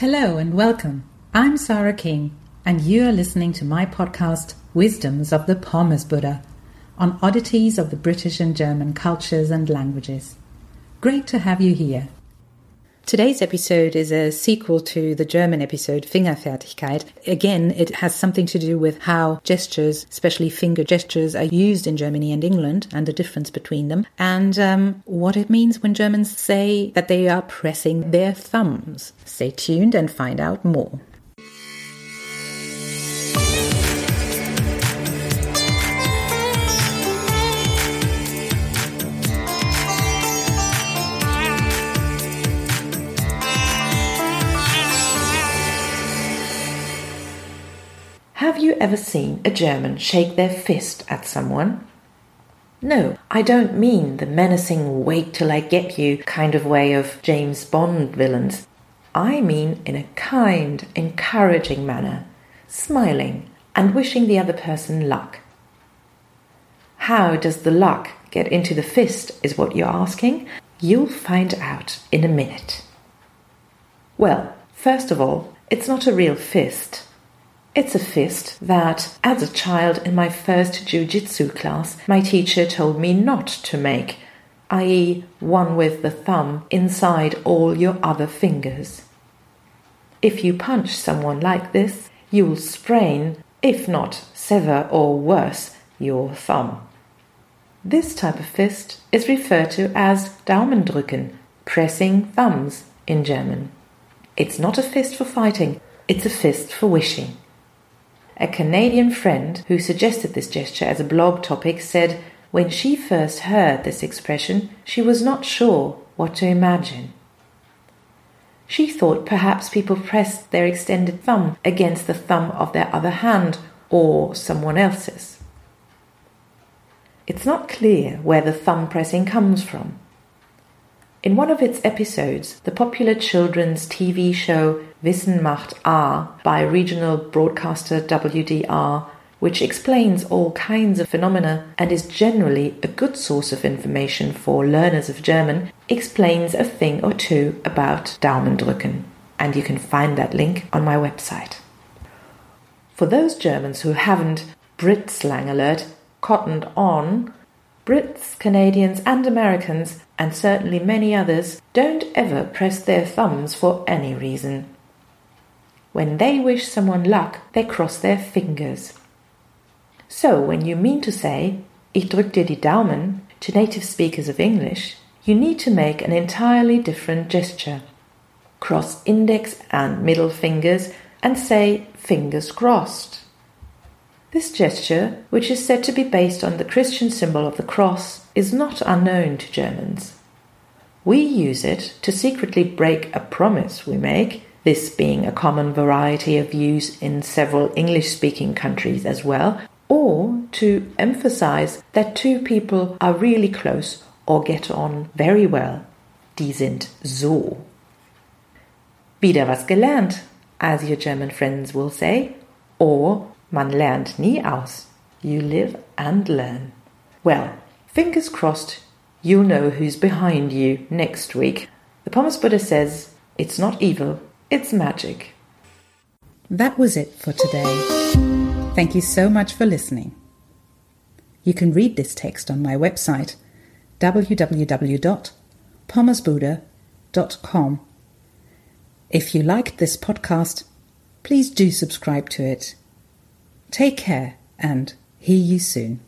Hello and welcome. I'm Sarah King, and you are listening to my podcast, Wisdoms of the Pommes Buddha, on oddities of the British and German cultures and languages. Great to have you here. Today's episode is a sequel to the German episode Fingerfertigkeit. Again, it has something to do with how gestures, especially finger gestures, are used in Germany and England and the difference between them, and um, what it means when Germans say that they are pressing their thumbs. Stay tuned and find out more. Have you ever seen a German shake their fist at someone? No, I don't mean the menacing wait till I get you kind of way of James Bond villains. I mean in a kind, encouraging manner, smiling and wishing the other person luck. How does the luck get into the fist, is what you're asking? You'll find out in a minute. Well, first of all, it's not a real fist. It's a fist that, as a child in my first jiu-jitsu class, my teacher told me not to make, i.e., one with the thumb inside all your other fingers. If you punch someone like this, you will sprain, if not sever or worse, your thumb. This type of fist is referred to as Daumendrücken, pressing thumbs in German. It's not a fist for fighting, it's a fist for wishing. A Canadian friend who suggested this gesture as a blog topic said when she first heard this expression, she was not sure what to imagine. She thought perhaps people pressed their extended thumb against the thumb of their other hand or someone else's. It's not clear where the thumb pressing comes from. In one of its episodes, the popular children's TV show Wissen macht A by regional broadcaster WDR, which explains all kinds of phenomena and is generally a good source of information for learners of German, explains a thing or two about Daumendrücken. And you can find that link on my website. For those Germans who haven't, Brit slang alert, cottoned on, Brits, Canadians, and Americans and certainly many others, don't ever press their thumbs for any reason. When they wish someone luck, they cross their fingers. So, when you mean to say, Ich drück dir die Daumen, to native speakers of English, you need to make an entirely different gesture. Cross index and middle fingers and say, fingers crossed. This gesture, which is said to be based on the Christian symbol of the cross, is not unknown to Germans. We use it to secretly break a promise we make, this being a common variety of use in several English speaking countries as well, or to emphasize that two people are really close or get on very well. Die sind so. Wieder was gelernt, as your German friends will say, or Man lernt nie aus. You live and learn. Well, fingers crossed, you'll know who's behind you next week. The Pommes Buddha says, it's not evil, it's magic. That was it for today. Thank you so much for listening. You can read this text on my website www.pommesbuddha.com. If you liked this podcast, please do subscribe to it. Take care and hear you soon.